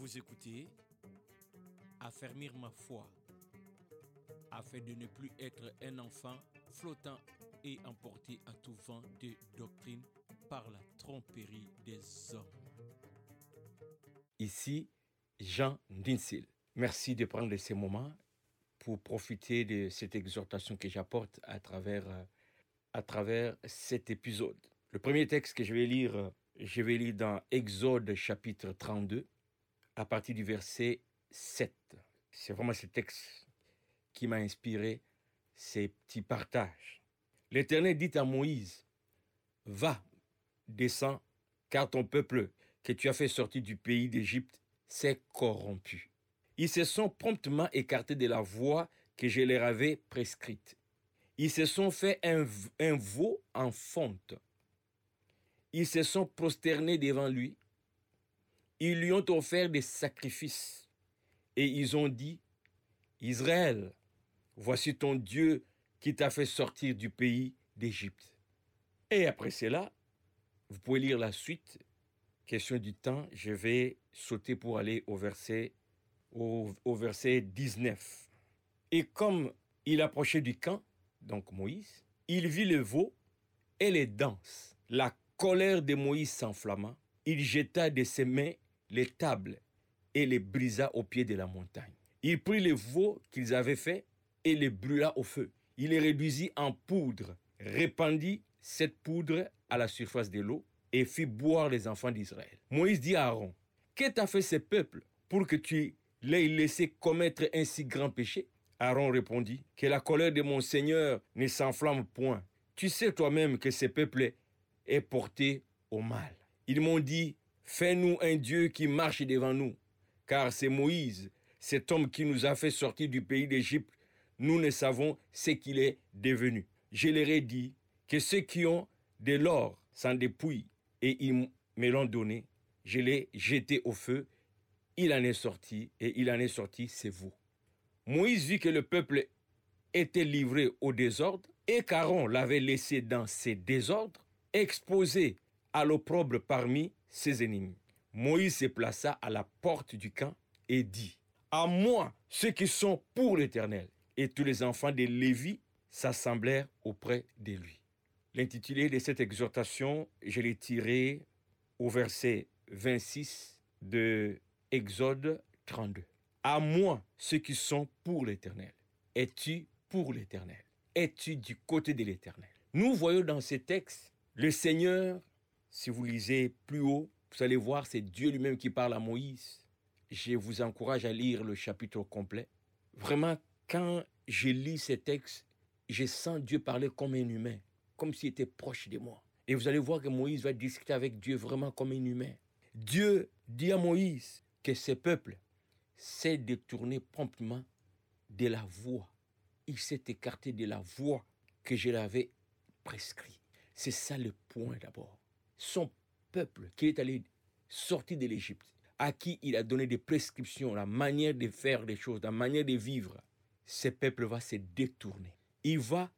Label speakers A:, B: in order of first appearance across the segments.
A: Vous écoutez Affermir ma foi afin de ne plus être un enfant flottant et emporté à tout vent de doctrine par la tromperie des hommes. Ici, Jean Dinsil. Merci de prendre ces moments pour profiter de cette exhortation que j'apporte à travers, euh, à travers cet épisode. Le premier texte que je vais lire, euh, je vais lire dans Exode chapitre 32, à partir du verset 7. C'est vraiment ce texte qui m'a inspiré ces petits partages. L'Éternel dit à Moïse, Va, descends, car ton peuple que tu as fait sortir du pays d'Égypte s'est corrompu. Ils se sont promptement écartés de la voie que je leur avais prescrite. Ils se sont fait un, un veau en fonte. Ils se sont prosternés devant lui. Ils lui ont offert des sacrifices. Et ils ont dit, Israël, voici ton Dieu qui t'a fait sortir du pays d'Égypte. Et après cela, vous pouvez lire la suite. Question du temps, je vais sauter pour aller au verset, au, au verset 19. Et comme il approchait du camp, donc Moïse, il vit le veau et les danses. La colère de Moïse s'enflamma. Il jeta de ses mains les tables et les brisa au pied de la montagne. Il prit les veaux qu'ils avaient faits et les brûla au feu. Il les réduisit en poudre, répandit cette poudre à la surface de l'eau et fit boire les enfants d'Israël. Moïse dit à Aaron, Que t'a fait ce peuple pour que tu l'aies laissé commettre un si grand péché? Aaron répondit, Que la colère de mon Seigneur ne s'enflamme point. Tu sais toi-même que ce peuple est porté au mal. Ils m'ont dit, Fais-nous un Dieu qui marche devant nous, car c'est Moïse, cet homme qui nous a fait sortir du pays d'Égypte. Nous ne savons ce qu'il est devenu. Je leur ai dit que ceux qui ont de l'or s'en dépouillent et ils me l'ont donné. Je l'ai jeté au feu. Il en est sorti et il en est sorti, c'est vous. Moïse vit que le peuple était livré au désordre et qu'Aaron l'avait laissé dans ses désordres, exposé à l'opprobre parmi ses ennemis. Moïse se plaça à la porte du camp et dit, À moi, ceux qui sont pour l'Éternel. Et tous les enfants de Lévi s'assemblèrent auprès de lui. L'intitulé de cette exhortation, je l'ai tiré au verset 26 de Exode 32. À moi, ceux qui sont pour l'Éternel. Es-tu pour l'Éternel? Es-tu du côté de l'Éternel Nous voyons dans ces textes le Seigneur, si vous lisez plus haut, vous allez voir, c'est Dieu lui-même qui parle à Moïse. Je vous encourage à lire le chapitre complet. Vraiment, quand je lis ces textes, je sens Dieu parler comme un humain, comme s'il était proche de moi. Et vous allez voir que Moïse va discuter avec Dieu vraiment comme un humain. Dieu dit à Moïse que ce peuple s'est détourné promptement de la voie. Il s'est écarté de la voie que je l'avais prescrit. C'est ça le point d'abord. Son peuple qui est allé sortir de l'Égypte, à qui il a donné des prescriptions, la manière de faire les choses, la manière de vivre, ce peuple va se détourner. Il va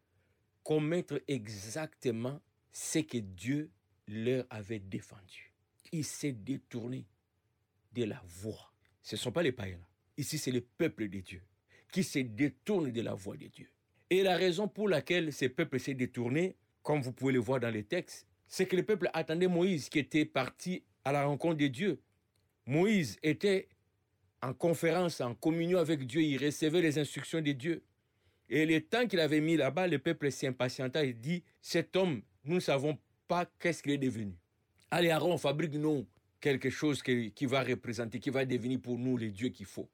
A: commettre exactement ce que Dieu leur avait défendu. Il s'est détourné de la voie. Ce ne sont pas les païens. Ici, c'est le peuple de Dieu qui se détourne de la voie de Dieu. Et la raison pour laquelle ce peuple s'est détourné, comme vous pouvez le voir dans les textes, c'est que le peuple attendait Moïse qui était parti à la rencontre de Dieu. Moïse était en conférence, en communion avec Dieu, il recevait les instructions de Dieu. Et le temps qu'il avait mis là-bas, le peuple s'impatienta et dit, cet homme, nous ne savons pas qu'est-ce qu'il est devenu. Allez, Aaron, fabrique nous quelque chose qui, va représenter, qui va devenir pour nous le Dieu qu'il faut.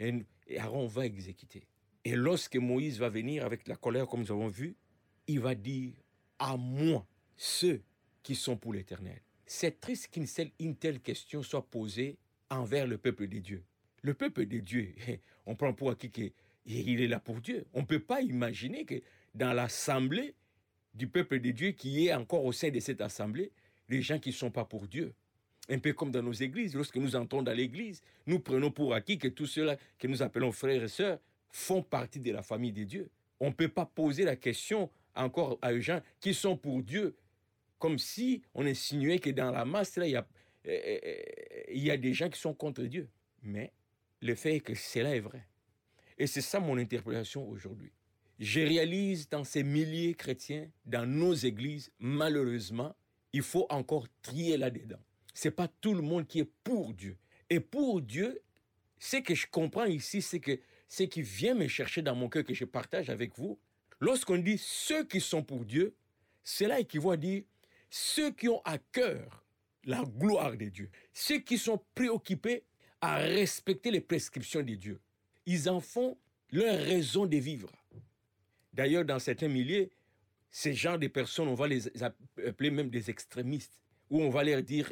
A: Et Aaron va exécuter. Et lorsque Moïse va venir avec la colère, comme nous avons vu, il va dire, à moi, ceux qui sont pour l'éternel. C'est triste qu'une telle question soit posée envers le peuple de Dieu. Le peuple de Dieu, on prend pour acquis qu'il est là pour Dieu. On ne peut pas imaginer que dans l'assemblée du peuple de Dieu qui est encore au sein de cette assemblée, les gens qui ne sont pas pour Dieu. Un peu comme dans nos églises, lorsque nous entrons dans l'église, nous prenons pour acquis que tous ceux-là que nous appelons frères et sœurs font partie de la famille de Dieu. On ne peut pas poser la question encore à des gens qui sont pour Dieu, comme si on insinuait que dans la masse, il y a, il y a des gens qui sont contre Dieu. Mais le fait est que cela est vrai. Et c'est ça mon interpellation aujourd'hui. Je réalise dans ces milliers chrétiens, dans nos églises, malheureusement, il faut encore trier là-dedans. C'est pas tout le monde qui est pour Dieu. Et pour Dieu, ce que je comprends ici, c'est que ce qui vient me chercher dans mon cœur, que je partage avec vous, lorsqu'on dit ceux qui sont pour Dieu, cela équivaut à dire ceux qui ont à cœur la gloire de Dieu, ceux qui sont préoccupés à respecter les prescriptions de Dieu. Ils en font leur raison de vivre. D'ailleurs, dans certains milliers, ces genres de personnes, on va les appeler même des extrémistes, ou on va leur dire,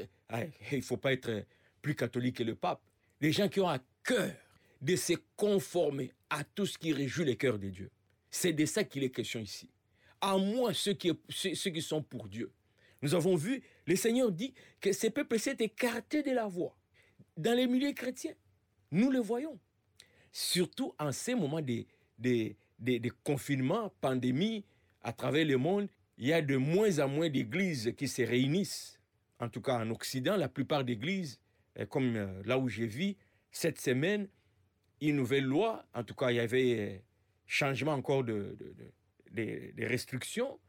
A: il ne faut pas être plus catholique que le pape. Les gens qui ont à cœur de se conformer à tout ce qui réjouit les cœurs de Dieu. C'est de ça qu'il est question ici. À moins qui, ceux qui sont pour Dieu. Nous avons vu, le Seigneur dit que ces peuples s'est écartés de la voie. Dans les milieux chrétiens, nous le voyons. Surtout en ces moments de, confinement, pandémie, à travers le monde, il y a de moins en moins d'églises qui se réunissent. En tout cas, en Occident, la plupart d'églises, euh, comme euh, là où je vis, cette semaine, une nouvelle loi, en tout cas, il y avait euh, changement encore de, de restrictions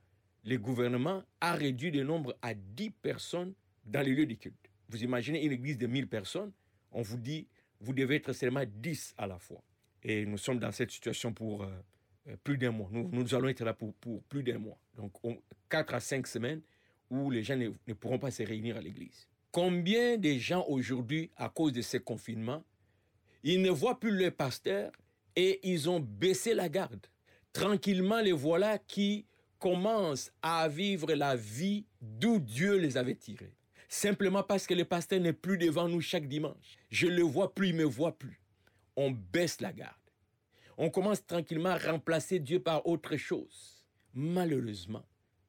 A: le gouvernement a réduit le nombre à 10 personnes dans les lieux de culte. Vous imaginez une église de 1000 personnes, on vous dit, vous devez être seulement 10 à la fois. Et nous sommes dans cette situation pour euh, euh, plus d'un mois. Nous, nous, allons être là pour, plus d'un mois. Donc, 4 à 5 semaines où les gens ne, ne pourront pas se réunir à l'église. Combien de gens aujourd'hui, à cause de ces confinements, ils ne voient plus leur pasteur et ils ont baissé la garde. Tranquillement, les voilà qui commencent à vivre la vie d'où Dieu les avait tirés. Simplement parce que le pasteur n'est plus devant nous chaque dimanche. Je le vois plus, il me voit plus. On baisse la garde. On commence tranquillement à remplacer Dieu par autre chose. Malheureusement,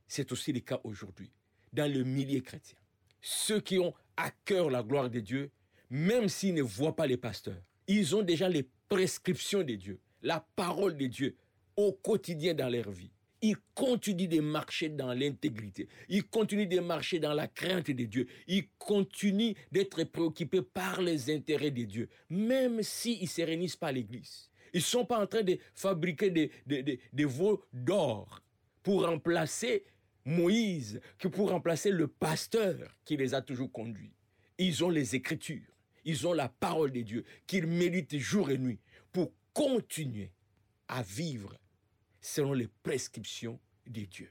A: c'est aussi le cas aujourd'hui dans le milieu chrétien. Ceux qui ont à cœur la gloire de Dieu, même s'ils ne voient pas les pasteurs, ils ont déjà les prescriptions de Dieu, la parole de Dieu au quotidien dans leur vie il continue de marcher dans l'intégrité. Il continue de marcher dans la crainte de Dieu. Il continue d'être préoccupé par les intérêts de Dieu, même s'ils ne se réunissent pas à l'église. Ils ne sont pas en train de fabriquer des, des, veaux d'or pour remplacer Moïse, que pour remplacer le pasteur qui les a toujours conduits. Ils ont les Écritures, ils ont la parole de Dieu qu'ils méditent jour et nuit pour continuer à vivre selon les prescriptions de Dieu.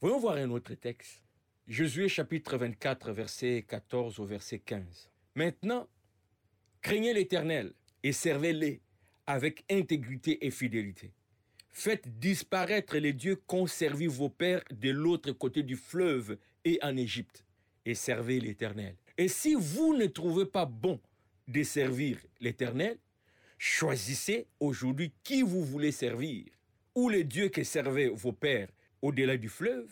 A: Voyons voir un autre texte. Josué chapitre 24, verset 14 au verset 15. Maintenant, craignez l'Éternel et servez-les avec intégrité et fidélité. Faites disparaître les dieux qu'ont servi vos pères de l'autre côté du fleuve et en Égypte, et servez l'Éternel. Et si vous ne trouvez pas bon de servir l'Éternel, choisissez aujourd'hui qui vous voulez servir ou les dieux que servaient vos pères au-delà du fleuve,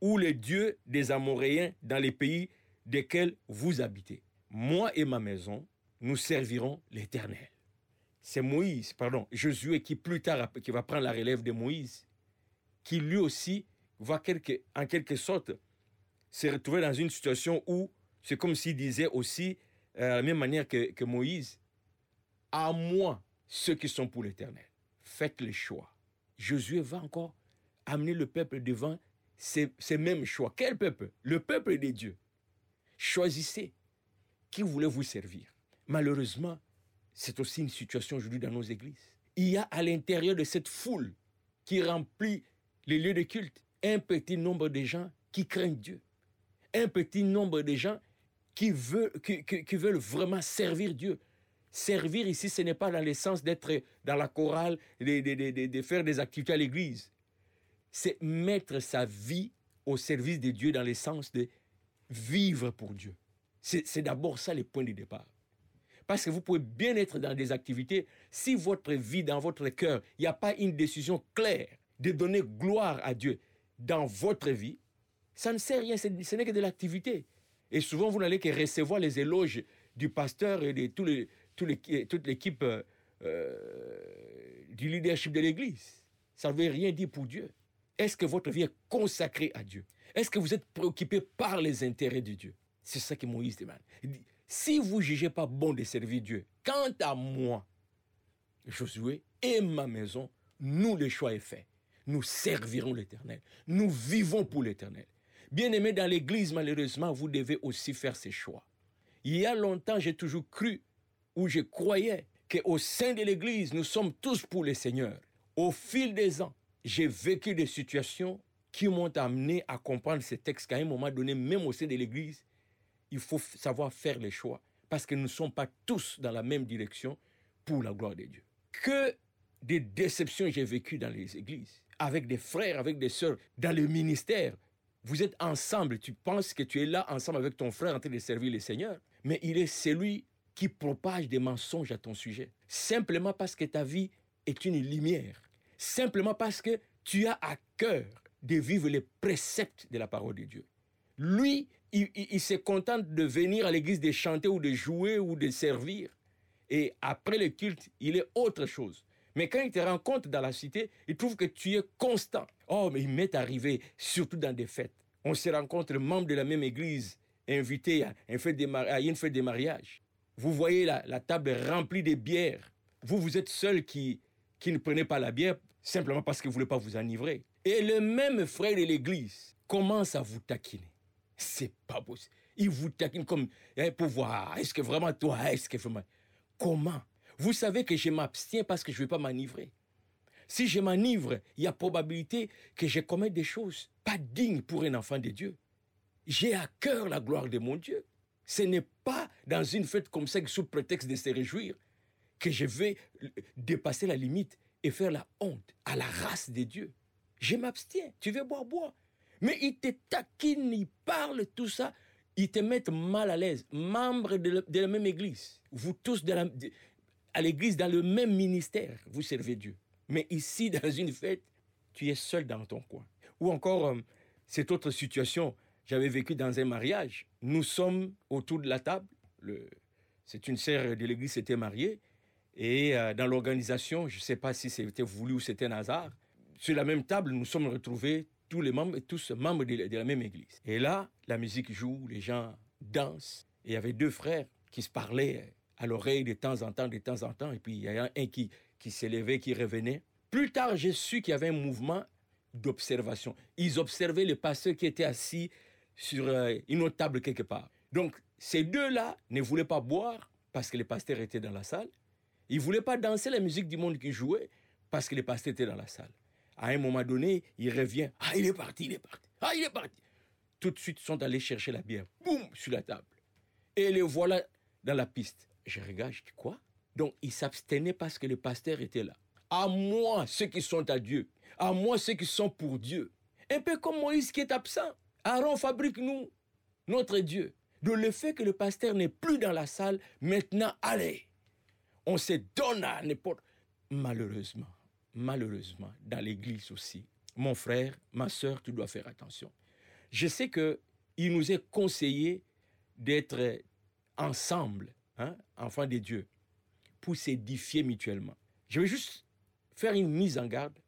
A: ou les dieux des Amoréens dans les pays desquels vous habitez? Moi et ma maison, nous servirons l'Éternel. C'est Moïse, pardon, Josué qui plus tard va prendre la relève de Moïse, qui lui aussi va en quelque sorte se retrouver dans une situation où c'est comme s'il disait aussi, euh, de la même manière que, que Moïse, à moi ceux qui sont pour l'Éternel. Faites le choix. Josué va encore amener le peuple devant ces, mêmes choix. Quel peuple? Le peuple des dieux. Choisissez qui voulez vous servir. Malheureusement, c'est aussi une situation aujourd'hui dans nos églises. Il y a à l'intérieur de cette foule qui remplit les lieux de culte un petit nombre de gens qui craignent Dieu. Un petit nombre de gens qui veulent vraiment servir Dieu. Servir ici, ce n'est pas dans le sens d'être dans la chorale, de, faire des activités à l'église. C'est mettre sa vie au service de Dieu dans le sens de vivre pour Dieu. C'est d'abord ça le point de départ. Parce que vous pouvez bien être dans des activités, si votre vie, dans votre cœur, il n'y a pas une décision claire de donner gloire à Dieu dans votre vie, ça ne sert à rien, ce n'est que de l'activité. Et souvent, vous n'allez que recevoir les éloges du pasteur et de tous les, toute l'équipe euh, euh, du leadership de l'Église. Ça ne veut rien dire pour Dieu. Est-ce que votre vie est consacrée à Dieu? Est-ce que vous êtes préoccupé par les intérêts de Dieu? C'est ça que Moïse demande. si vous jugez pas bon de servir Dieu, quant à moi, Josué et ma maison, nous le choix est fait. Nous servirons l'Éternel. Nous vivons pour l'Éternel. bien aimé dans l'Église, malheureusement, vous devez aussi faire ces choix. Il y a longtemps, j'ai toujours cru ou je croyais qu'au sein de l'Église, nous sommes tous pour le Seigneur. Au fil des ans, j'ai vécu des situations qui m'ont amené à comprendre ces textes qu'à un moment donné, même au sein de l'Église, il faut savoir faire les choix. Parce que nous ne sommes pas tous dans la même direction pour la gloire de Dieu. Que des déceptions j'ai vécues dans les églises, avec des frères, avec des sœurs, dans le ministère. Vous êtes ensemble, tu penses que tu es là ensemble avec ton frère en train de servir le Seigneur, mais il est celui qui propage des mensonges à ton sujet, simplement parce que ta vie est une lumière, simplement parce que tu as à cœur de vivre les préceptes de la parole de Dieu. Lui, il, se contente de venir à l'église de chanter ou de jouer ou de servir. Et après le culte, il est autre chose. Mais quand il te rencontre dans la cité, il trouve que tu es constant. Oh, mais il m'est arrivé, surtout dans des fêtes. On se rencontre membres de la même église, invités à une fête de, mariage. Vous voyez la, la, table remplie de bières. Vous, vous êtes seul qui, qui ne prenez pas la bière simplement parce que vous ne voulez pas vous enivrer. Et le même frère de l'église commence à vous taquiner. C'est pas possible. Il vous taquine comme hein, pour voir, est-ce que vraiment toi, est-ce que vraiment... Comment? Vous savez que je m'abstiens parce que je ne vais pas m'enivrer. Si je m'enivre, il y a probabilité que je commette des choses pas dignes pour un enfant de Dieu. J'ai à cœur la gloire de mon Dieu. Ce n'est pas dans une fête comme ça, sous prétexte de se réjouir, que je vais dépasser la limite et faire la honte à la race de Dieu. Je m'abstiens. Tu veux boire, bois. Mais ils te taquinent, ils parlent, tout ça. Ils te mettent mal à l'aise. Membres de, la même église. Vous tous à l'église, dans le même ministère, vous servez Dieu. Mais ici, dans une fête, tu es seul dans ton coin. Ou encore, euh, cette autre situation, j'avais vécu dans un mariage. Nous sommes autour de la table. c'est une sœur de l'église qui s'était mariée. Et euh, dans l'organisation, je ne sais pas si c'était voulu ou c'était un hasard, sur la même table, nous sommes retrouvés tous les membres, tous membres de la, même église. Et là, la musique joue, les gens dansent. Et il y avait deux frères qui se parlaient à l'oreille de temps en temps, de temps en temps. Et puis il y a un qui, qui s'élevait, qui revenait. Plus tard, j'ai su qu'il y avait un mouvement d'observation. Ils observaient le pasteur qui était assis sur euh, une autre table quelque part. Donc, ces deux-là ne voulaient pas boire parce que le pasteur était dans la salle. Ils ne voulaient pas danser la musique du monde qui jouait parce que le pasteur était dans la salle. À un moment donné, il revient. Ah, il est parti, il est parti. Ah, il est parti. Tout de suite, ils sont allés chercher la bière. Boum, sur la table. Et les voilà dans la piste. Je regarde, je dis quoi Donc, ils s'abstenaient parce que le pasteur était là. À moi, ceux qui sont à Dieu. À moi, ceux qui sont pour Dieu. Un peu comme Moïse qui est absent. Aaron fabrique nous, notre Dieu. De le fait que le pasteur n'est plus dans la salle, maintenant, allez. On se donne à n'importe. Malheureusement, malheureusement, dans l'église aussi, mon frère, ma soeur, tu dois faire attention. Je sais que il nous est conseillé d'être ensemble, hein, enfants de Dieu, pour s'édifier mutuellement. Je vais juste faire une mise en garde.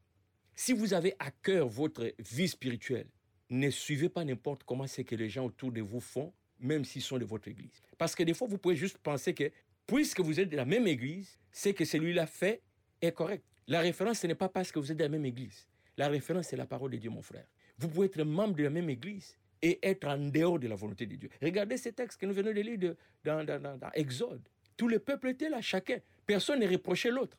A: Si vous avez à cœur votre vie spirituelle, ne suivez pas n'importe comment ce que les gens autour de vous font, même s'ils sont de votre église. Parce que des fois, vous pouvez juste penser que, puisque vous êtes de la même église, ce que celui-là fait est correct. La référence, ce n'est pas parce que vous êtes de la même église. La référence, c'est la parole de Dieu, mon frère. Vous pouvez être membre de la même église et être en dehors de la volonté de Dieu. Regardez ces textes que nous venons de lire dans, dans, Exode. Tout le peuple était là, chacun. Personne ne reprochait l'autre.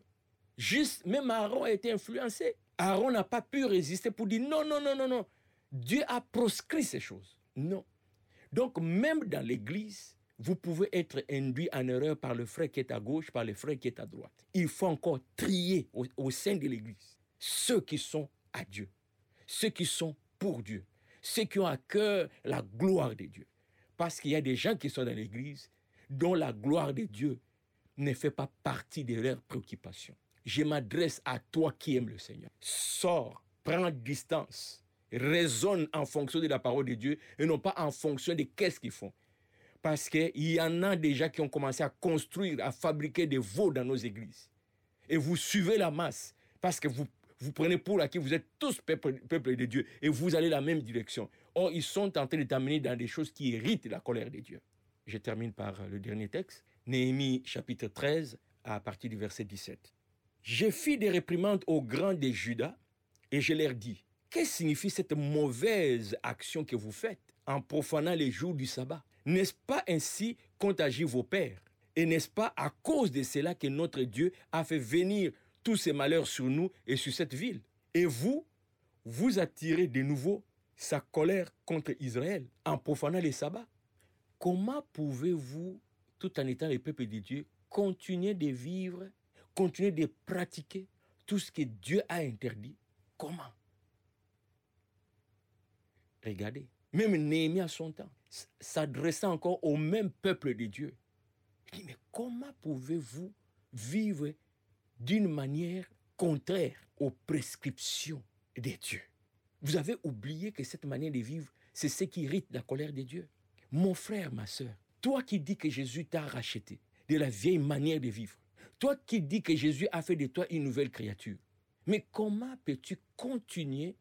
A: Juste, même Aaron a été influencé. Aaron n'a pas pu résister pour dire non, non, non, non, non. Dieu a proscrit ces choses. Non. Donc, même dans l'église, vous pouvez être induit en erreur par le frère qui est à gauche, par le frère qui est à droite. Il faut encore trier au, sein de l'Église ceux qui sont à Dieu, ceux qui sont pour Dieu, ceux qui ont à cœur la gloire de Dieu. Parce qu'il y a des gens qui sont dans l'Église dont la gloire de Dieu ne fait pas partie de leurs préoccupations. Je m'adresse à toi qui aimes le Seigneur. Sors, prends distance, raisonne en fonction de la parole de Dieu et non pas en fonction de qu'est-ce qu'ils font. Parce qu'il y en a déjà qui ont commencé à construire, à fabriquer des veaux dans nos églises. Et vous suivez la masse parce que vous, vous prenez pour acquis, vous êtes tous peuple, de Dieu et vous allez la même direction. Or, ils sont en train de t'amener dans des choses qui irritent la colère de Dieu. Je termine par le dernier texte. Néhémie chapitre 13 à partir du verset 17. J'ai fait des réprimandes aux grands des Judas et je leur dis, qu'est-ce que signifie cette mauvaise action que vous faites en profanant les jours du sabbat? N'est-ce pas ainsi qu'ont agi vos pères? Et n'est-ce pas à cause de cela que notre Dieu a fait venir tous ces malheurs sur nous et sur cette ville? Et vous, vous attirez de nouveau sa colère contre Israël en profanant les sabbats? Comment pouvez-vous, tout en étant le peuple de Dieu, continuer de vivre, continuer de pratiquer tout ce que Dieu a interdit? Comment? Regardez, même Néhémie à son temps, s'adressant encore au même peuple de Dieu. Il dit, mais comment pouvez-vous vivre d'une manière contraire aux prescriptions des dieux? Vous avez oublié que cette manière de vivre, c'est ce qui irrite la colère de Dieu. Mon frère, ma soeur, toi qui dis que Jésus t'a racheté de la vieille manière de vivre, toi qui dis que Jésus a fait de toi une nouvelle créature, mais comment peux-tu continuer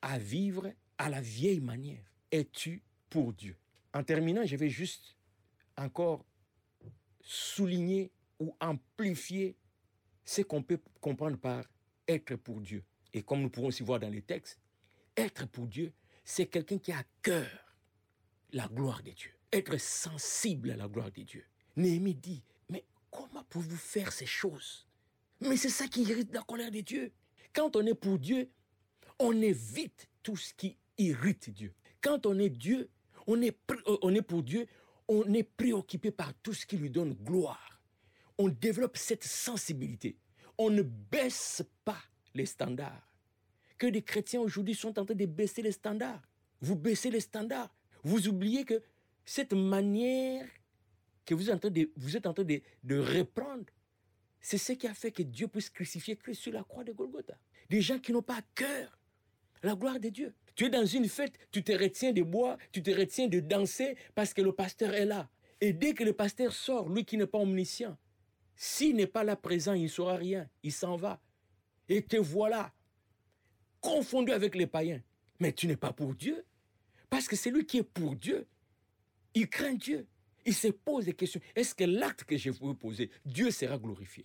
A: à vivre à la vieille manière Es-tu pour Dieu? En terminant, je vais juste encore souligner ou amplifier ce qu'on peut comprendre par être pour Dieu. Et comme nous pouvons aussi voir dans les textes, être pour Dieu, c'est quelqu'un qui a à cœur la gloire de Dieu, être sensible à la gloire de Dieu. Néhémie dit, mais comment pouvez-vous faire ces choses? Mais c'est ça qui irrite la colère de Dieu. Quand on est pour Dieu, on évite tout ce qui irrite Dieu. Quand on est Dieu, on est, euh, on est pour Dieu, on est préoccupé par tout ce qui lui donne gloire. On développe cette sensibilité. On ne baisse pas les standards. Que des chrétiens aujourd'hui sont en train de baisser les standards. Vous baissez les standards. Vous oubliez que cette manière que vous êtes en train de, vous êtes en train de, de reprendre, c'est ce qui a fait que Dieu puisse crucifier Christ sur la croix de Golgotha. Des gens qui n'ont pas à cœur la gloire de Dieu. Tu es dans une fête, tu te retiens de boire, tu te retiens de danser parce que le pasteur est là. Et dès que le pasteur sort, lui qui n'est pas omniscient, s'il n'est pas là présent, il ne saura rien, il s'en va. Et te voilà, confondu avec les païens. Mais tu n'es pas pour Dieu. Parce que c'est lui qui est pour Dieu. Il craint Dieu. Il se pose des questions. Est-ce que l'acte que je vous poser, Dieu sera glorifié?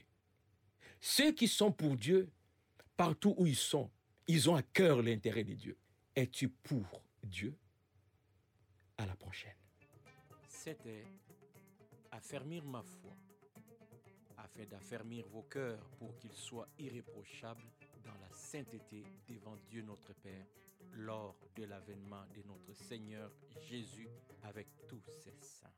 A: Ceux qui sont pour Dieu, partout où ils sont, ils ont à cœur l'intérêt de Dieu. Es-tu pour Dieu? À la prochaine. C'était affermir ma foi, afin d'affermir vos cœurs pour qu'ils soient irréprochables dans la sainteté devant Dieu notre Père lors de l'avènement de notre Seigneur Jésus avec tous ses saints.